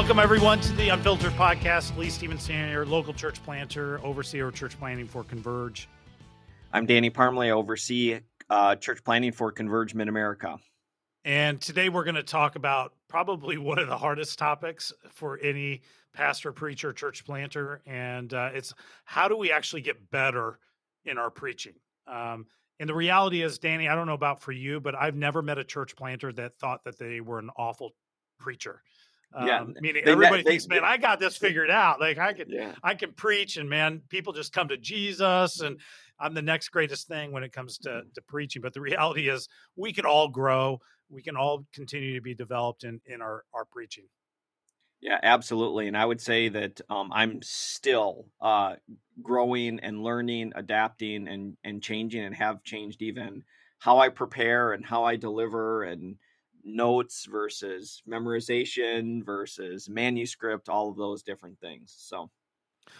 Welcome, everyone, to the Unfiltered Podcast. Lee Stevenson here, local church planter, overseer of church planting for Converge. I'm Danny Parmley, oversee uh, church planting for Converge Mid America. And today we're going to talk about probably one of the hardest topics for any pastor, preacher, church planter. And uh, it's how do we actually get better in our preaching? Um, and the reality is, Danny, I don't know about for you, but I've never met a church planter that thought that they were an awful preacher. Um, yeah, meaning everybody thinks, man, I got this figured out. Like I can, yeah. I can preach, and man, people just come to Jesus, and I'm the next greatest thing when it comes to mm-hmm. to preaching. But the reality is, we can all grow. We can all continue to be developed in in our our preaching. Yeah, absolutely. And I would say that um, I'm still uh, growing and learning, adapting, and and changing, and have changed even how I prepare and how I deliver and notes versus memorization versus manuscript, all of those different things. So,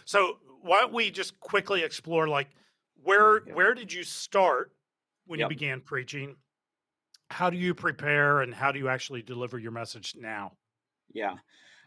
so why don't we just quickly explore like mm, where yep. where did you start when yep. you began preaching? How do you prepare and how do you actually deliver your message now? Yeah.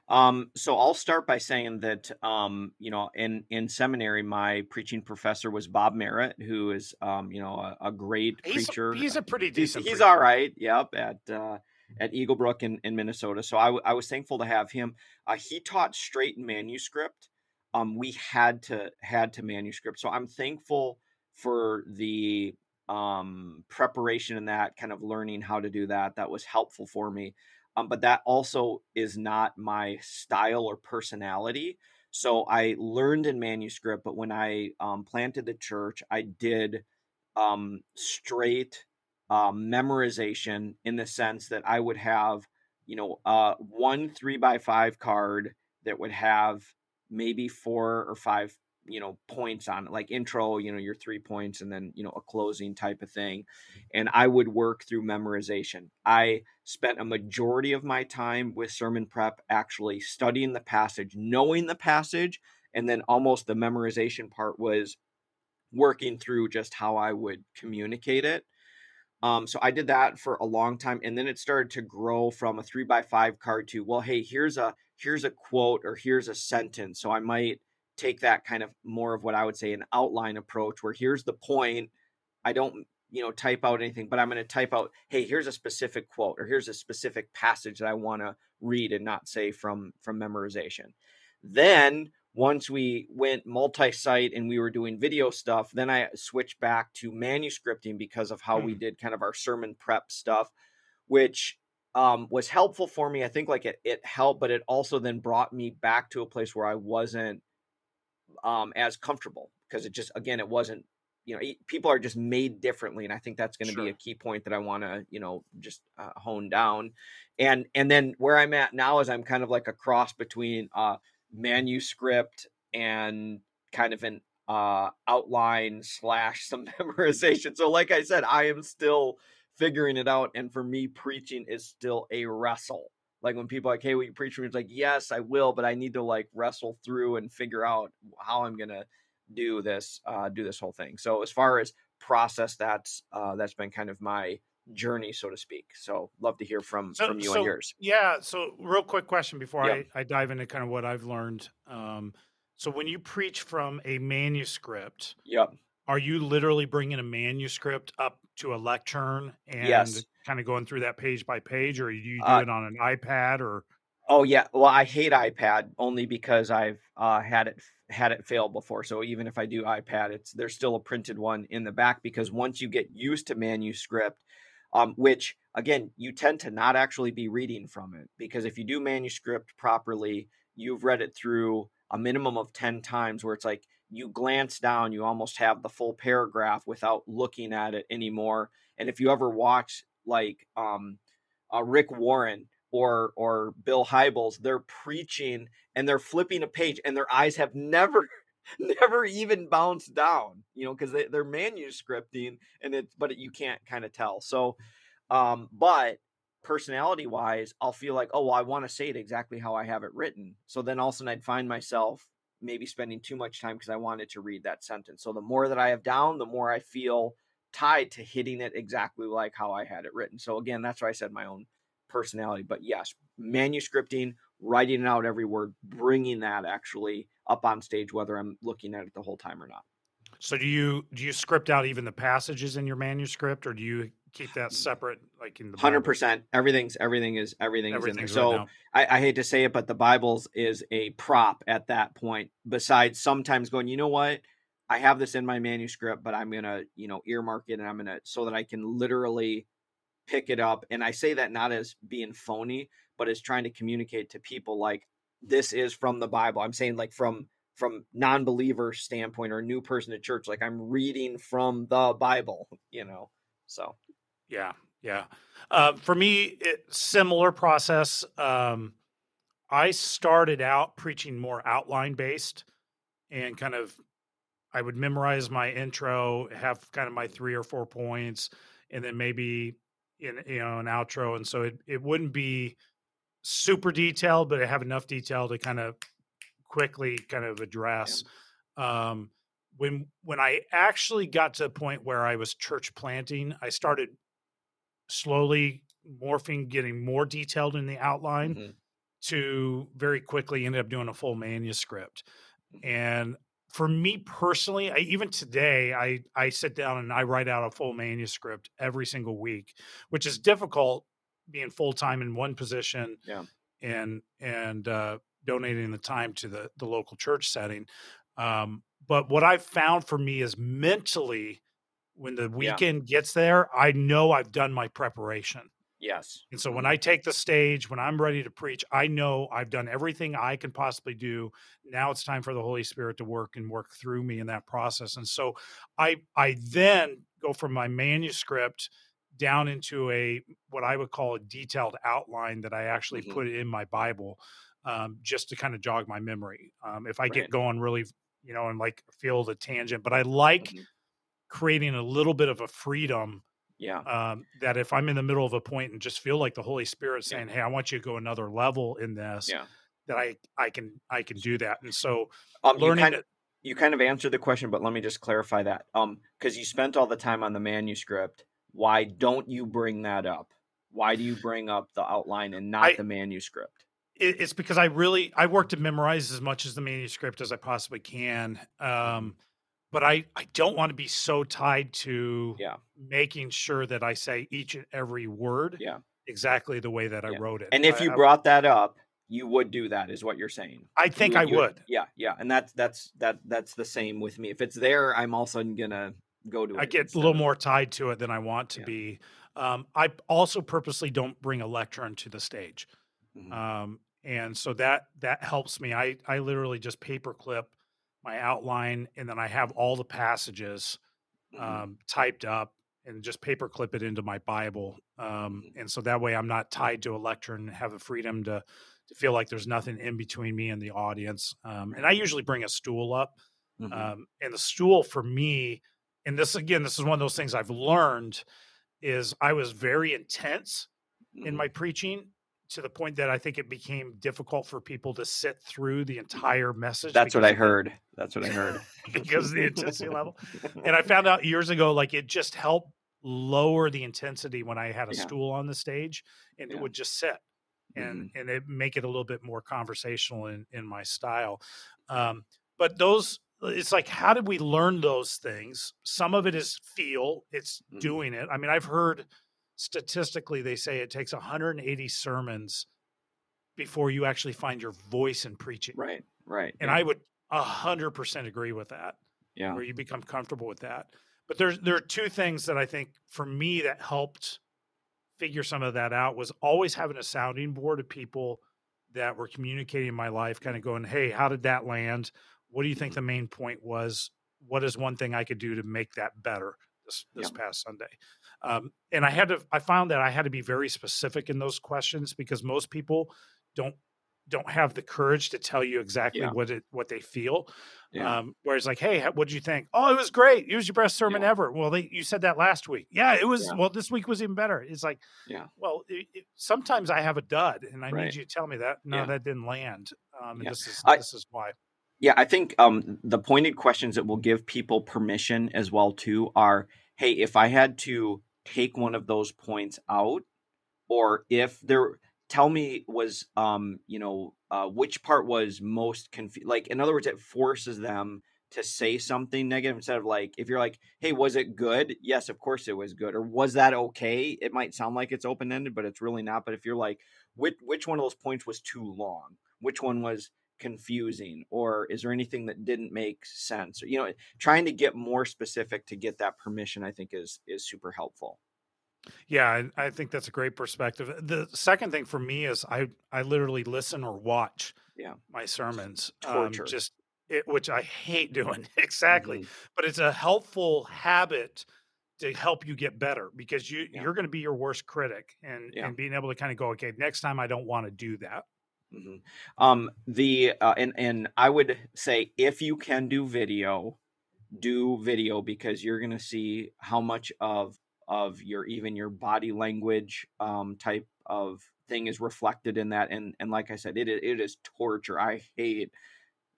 Um, so I'll start by saying that um, you know, in in seminary, my preaching professor was Bob Merritt, who is um, you know a, a great he's, preacher. He's a pretty decent. He's, he's all right. Yep. At uh, at Eagle Brook in, in Minnesota. So I, w- I was thankful to have him. Uh, he taught straight manuscript. Um, we had to had to manuscript. So I'm thankful for the um, preparation in that kind of learning how to do that. That was helpful for me. Um, but that also is not my style or personality. So I learned in manuscript, but when I um, planted the church, I did um, straight um, memorization in the sense that I would have, you know, uh, one three by five card that would have maybe four or five, you know, points on it, like intro, you know, your three points, and then, you know, a closing type of thing. And I would work through memorization. I spent a majority of my time with sermon prep actually studying the passage, knowing the passage, and then almost the memorization part was working through just how I would communicate it. Um, so I did that for a long time, and then it started to grow from a three by five card to well, hey, here's a here's a quote or here's a sentence. So I might take that kind of more of what I would say an outline approach, where here's the point. I don't you know type out anything, but I'm going to type out, hey, here's a specific quote or here's a specific passage that I want to read and not say from from memorization. Then once we went multi-site and we were doing video stuff then i switched back to manuscripting because of how mm. we hmm. did kind of our sermon prep stuff which um, was helpful for me i think like it, it helped but it also then brought me back to a place where i wasn't um, as comfortable because it just again it wasn't you know people are just made differently and i think that's going to sure. be a key point that i want to you know just uh, hone down and and then where i'm at now is i'm kind of like a cross between uh manuscript and kind of an uh, outline slash some memorization. So, like I said, I am still figuring it out. And for me, preaching is still a wrestle. Like when people are like, hey, will you preach for me? It's like, yes, I will, but I need to like wrestle through and figure out how I'm gonna do this, uh, do this whole thing. So as far as process, that's uh, that's been kind of my journey, so to speak. So love to hear from so, from you so, and yours. Yeah. So real quick question before I, I dive into kind of what I've learned. Um, so when you preach from a manuscript, yep. Are you literally bringing a manuscript up to a lectern and yes. Kind of going through that page by page, or do you do uh, it on an iPad or? Oh yeah, well I hate iPad only because I've uh, had it had it fail before. So even if I do iPad, it's there's still a printed one in the back because once you get used to manuscript, um, which again, you tend to not actually be reading from it because if you do manuscript properly, you've read it through a minimum of 10 times where it's like you glance down, you almost have the full paragraph without looking at it anymore. And if you ever watch like um, uh, Rick Warren or or Bill Hybels, they're preaching and they're flipping a page and their eyes have never never even bounced down, you know, because they, they're manuscripting and it's, but you can't kind of tell. So, um, but personality wise, I'll feel like, oh, well, I want to say it exactly how I have it written. So then all of a sudden I'd find myself maybe spending too much time because I wanted to read that sentence. So the more that I have down, the more I feel tied to hitting it exactly like how I had it written. So again, that's why I said my own personality. But yes, manuscripting, writing it out every word, bringing that actually up on stage, whether I'm looking at it the whole time or not. So do you do you script out even the passages in your manuscript, or do you keep that separate, like in the hundred percent, Everything's everything is everything's, Everything's in there. So. I, I hate to say it, but the Bible's is a prop at that point. Besides sometimes going, you know what? I have this in my manuscript, but I'm gonna, you know, earmark it and I'm gonna so that I can literally pick it up. And I say that not as being phony, but as trying to communicate to people like this is from the Bible. I'm saying like from from non-believer standpoint or a new person to church, like I'm reading from the Bible, you know. So Yeah, yeah. Uh, for me, it, similar process. Um, I started out preaching more outline based, and kind of, I would memorize my intro, have kind of my three or four points, and then maybe in you know an outro, and so it it wouldn't be super detailed, but I have enough detail to kind of quickly kind of address. Um, when when I actually got to the point where I was church planting, I started slowly morphing, getting more detailed in the outline mhm. to very quickly ended up doing a full manuscript. And for me personally, I, even today, I I sit down and I write out a full manuscript every single week, which is difficult being full time in one position Yeah. and and uh, donating the time to the the local church setting. Um, but what I've found for me is mentally, when the Yeah. weekend gets there, I know I've done my preparation. Yes. And so when. I take the stage, when I'm ready to preach, I know I've done everything I can possibly do. Now it's time for the Holy Spirit to work and work through me in that process. And so I I then go from my manuscript down into a what I would call a detailed outline that I actually Mhm. put in my Bible um, just to kind of jog my memory. Um, if I get going really, you know, and like feel the tangent, but I like Mhm. creating a little bit of a freedom Yeah. um, that if I'm in the middle of a point and just feel like the Holy Spirit Yeah. saying, "Hey, I want you to go another level in this," Yeah. that I I can I can do that. And so Um, you learning kind of you kind of answered the question, but let me just clarify that. Um, because you spent all the time on the manuscript. Why don't you bring that up? Why do you bring up the outline and not I- the manuscript? it's because I really I work to memorize as much as the manuscript as I possibly can. Um, but I I don't want to be so tied to Yeah. making sure that I say each and every word Yeah. exactly the way that I wrote it. And if I- you I- brought that up, you would do that, is what you're saying. I You think I you would. Yeah, yeah, and that's that's that that's the same with me. If it's there, I'm also gonna go to it. I get a little of- more tied to it than I want to Yeah. be. Um, I also purposely don't bring a lectern to the stage. Mhm. um, and so that that helps me i i literally just paperclip my outline and then i have all the passages Mhm. um, typed up and just paperclip it into my bible um, Mhm. and so that way i'm not tied to a lectern and have the freedom to to feel like there's nothing in between me and the audience um, and i usually bring a stool up Mhm. um, and the stool for me and this again this is one of those things i've learned is i was very intense in my preaching to the point that I think it became difficult for people to sit through the entire message. That's what I heard. That's what I heard. because the intensity level. And I found out years ago, like it just helped lower the intensity when I had a Yeah. stool on the stage and Yeah. it would just sit and and it make it a little bit more conversational in in my style. Um, but those it's like how did we learn those things? Some of it is feel, it's Mhm. doing it. I mean, I've heard statistically they say it takes 180 sermons before you actually find your voice in preaching. Right, right. And yeah, I would hundred percent agree with that yeah, where you become comfortable with that. But there's there are two things that I think for me that helped figure some of that out was always having a sounding board of people that were communicating in my life, kind of going, Hey, how did that land? What do you think mm-hmm. the main point was? What is one thing I could do to make that better this this past Sunday? Um, and I had to I found that I had to be very specific in those questions because most people don't don't have the courage to tell you exactly Yeah. what it what they feel. yeah. Um, whereas like, hey, what did you think? Oh, it was great. It was your best sermon Yeah. ever. Well, they, you said that last week. Yeah, it was. Well, this week was even better. It's like, Yeah. Well, it, it, sometimes I have a dud, and I Right. need you to tell me that. No, that didn't land. Um, and this is I- this is why. Yeah, I think um, the pointed questions that will give people permission as well too are, hey, if I had to take one of those points out or if there tell me was um you know uh which part was most confused like in other words it forces them to say something negative instead of like if you're like hey was it good? Yes of course it was good. Or was that okay? It might sound like it's open ended but it's really not. But if you're like which which one of those points was too long? Which one was confusing or is there anything that didn't make sense you know trying to get more specific to get that permission i think is is super helpful yeah i, I think that's a great perspective the second thing for me is i i literally listen or watch yeah my sermons um, just it, which I hate doing exactly, mm-hmm. but it's a helpful habit to help you get better because you yeah. you're going to be your worst critic and yeah. and being able to kind of go okay next time I don't want to do that. Mm-hmm. Um, the uh, and and I would say if you can do video, do video because you're going to see how much of of your even your body language um, type of thing is reflected in that and and like I said it it is torture. I hate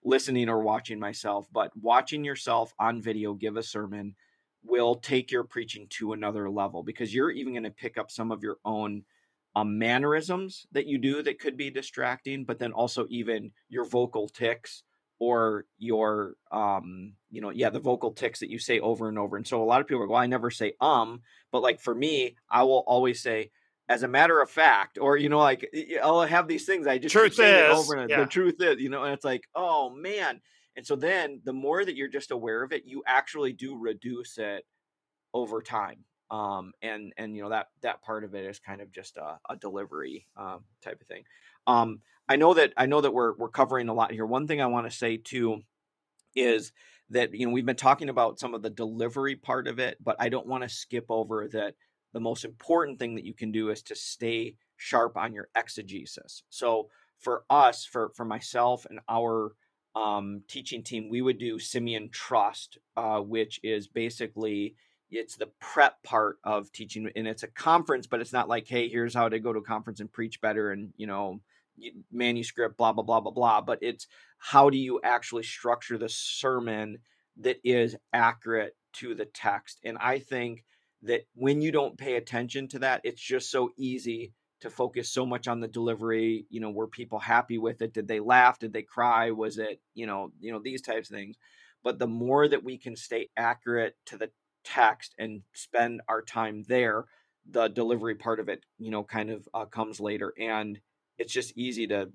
listening or watching myself, but watching yourself on video give a sermon will take your preaching to another level because you're even going to pick up some of your own um, mannerisms that you do that could be distracting, but then also even your vocal ticks or your um you know yeah the vocal ticks that you say over and over and so a lot of people go well, i never say um but like for me i will always say as a matter of fact, or you know, like I'll have these things I just truth is over and yeah. the truth is, you know, and it's like, oh man. And so then the more that you're just aware of it, you actually do reduce it over time. Um, and and you know that that part of it is kind of just a, a delivery um, type of thing. Um, I know that I know that we're we're covering a lot here. One thing I want to say too is that you know we've been talking about some of the delivery part of it, but I don't want to skip over that the most important thing that you can do is to stay sharp on your exegesis. So for us, for for myself and our um, teaching team, we would do Simeon Trust, uh, which is basically it's the prep part of teaching, and it's a conference, but it's not like, hey, here's how to go to a conference and preach better, and you know, manuscript, blah blah blah blah blah. But it's how do you actually structure the sermon that is accurate to the text, and I think that when you don't pay attention to that, it's just so easy to focus so much on the delivery. You know, were people happy with it? Did they laugh? Did they cry? Was it, you know, you know, these types of things. But the more that we can stay accurate to the text and spend our time there, the delivery part of it, you know, kind of uh, comes later. And it's just easy to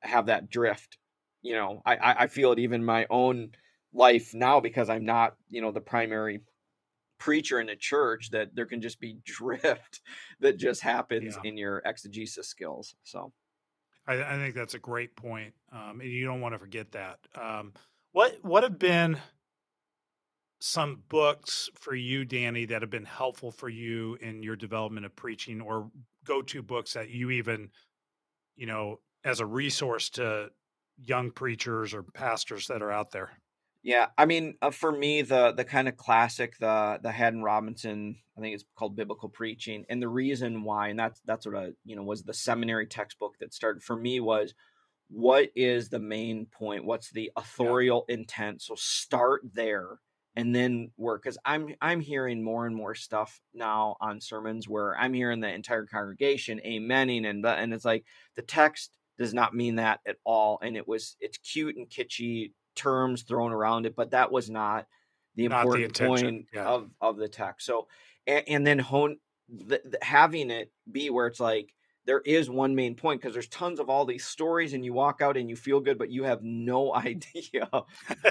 have that drift. You know, I, I feel it even my own life now because I'm not, you know, the primary preacher in a church that there can just be drift that just happens yeah. in your exegesis skills. So I, I think that's a great point. Um, and you don't want to forget that. Um, what, what have been some books for you, Danny, that have been helpful for you in your development of preaching or go to books that you even, you know, as a resource to young preachers or pastors that are out there? Yeah, I mean, uh, for me, the the kind of classic, the the Haddon Robinson, I think it's called Biblical Preaching, and the reason why, and that's that's what I, you know, was the seminary textbook that started for me was, what is the main point? What's the authorial yeah. intent? So start there and then work, because I'm I'm hearing more and more stuff now on sermons where I'm hearing the entire congregation amening, and and it's like the text does not mean that at all, and it was it's cute and kitschy terms thrown around it, but that was not the not important the point yeah. of of the text. So, and, and then hone the, the, having it be where it's like there is one main point because there's tons of all these stories, and you walk out and you feel good, but you have no idea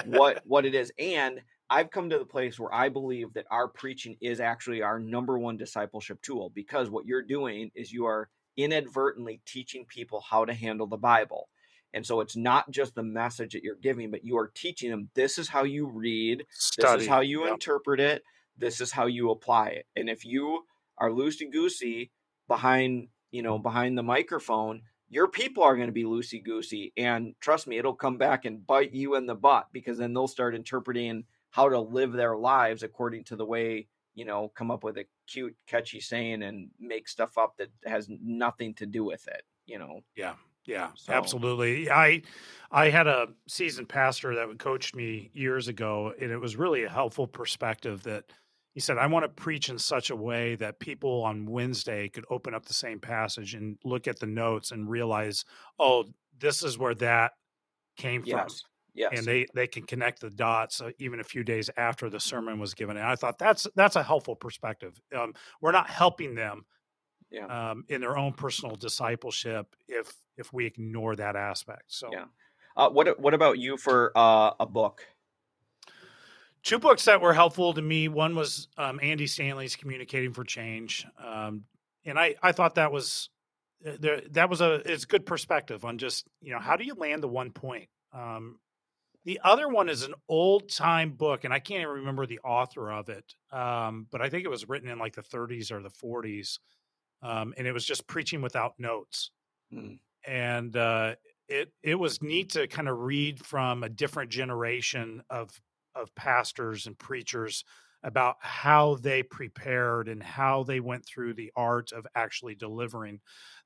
what what it is. And I've come to the place where I believe that our preaching is actually our number one discipleship tool because what you're doing is you are inadvertently teaching people how to handle the Bible. And so it's not just the message that you're giving, but you are teaching them this is how you read, Study. this is how you yep. interpret it, this is how you apply it. And if you are loosey goosey behind, you know, behind the microphone, your people are going to be loosey goosey. And trust me, it'll come back and bite you in the butt because then they'll start interpreting how to live their lives according to the way, you know, come up with a cute, catchy saying and make stuff up that has nothing to do with it, you know. Yeah. Yeah, so. absolutely. I I had a seasoned pastor that coached me years ago, and it was really a helpful perspective that he said, I want to preach in such a way that people on Wednesday could open up the same passage and look at the notes and realize, oh, this is where that came Yes. from. Yes. And they, they can connect the dots uh, even a few days after the sermon was given. And I thought that's that's a helpful perspective. Um, we're not helping them yeah. um, in their own personal discipleship if if we ignore that aspect. So Yeah. Uh, what What about you for uh, a book? two books that were helpful to me. One was um, Andy Stanley's Communicating for Change, um, and I I thought that was uh, there. That was a it's good perspective on just you know how do you land the one point. Um, the other one is an old time book, and I can't even remember the author of it, um, but I think it was written in like the 30s or the 40s, um, and it was just preaching without notes Mm. and uh, it it was neat to kind of read from a different generation of of pastors and preachers about how they prepared and how they went through the art of actually delivering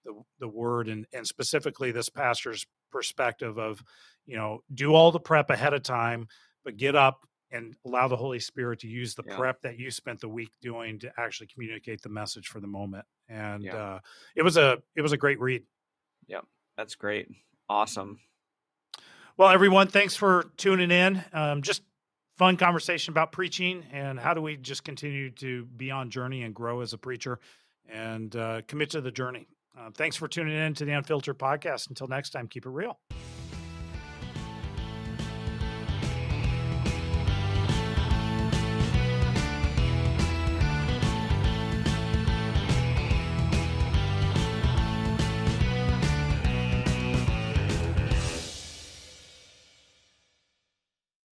the the word and and specifically this pastor's perspective of you know do all the prep ahead of time but get up and allow the holy spirit to use the Yeah. prep that you spent the week doing to actually communicate the message for the moment and Yeah. uh, it was a it was a great read Yeah, That's great. Awesome. Well, everyone, thanks for tuning in. Um, just fun conversation about preaching and how do we just continue to be on journey and grow as a preacher and uh, commit to the journey. Uh, thanks for tuning in to the Unfiltered podcast. Until next time, keep it real.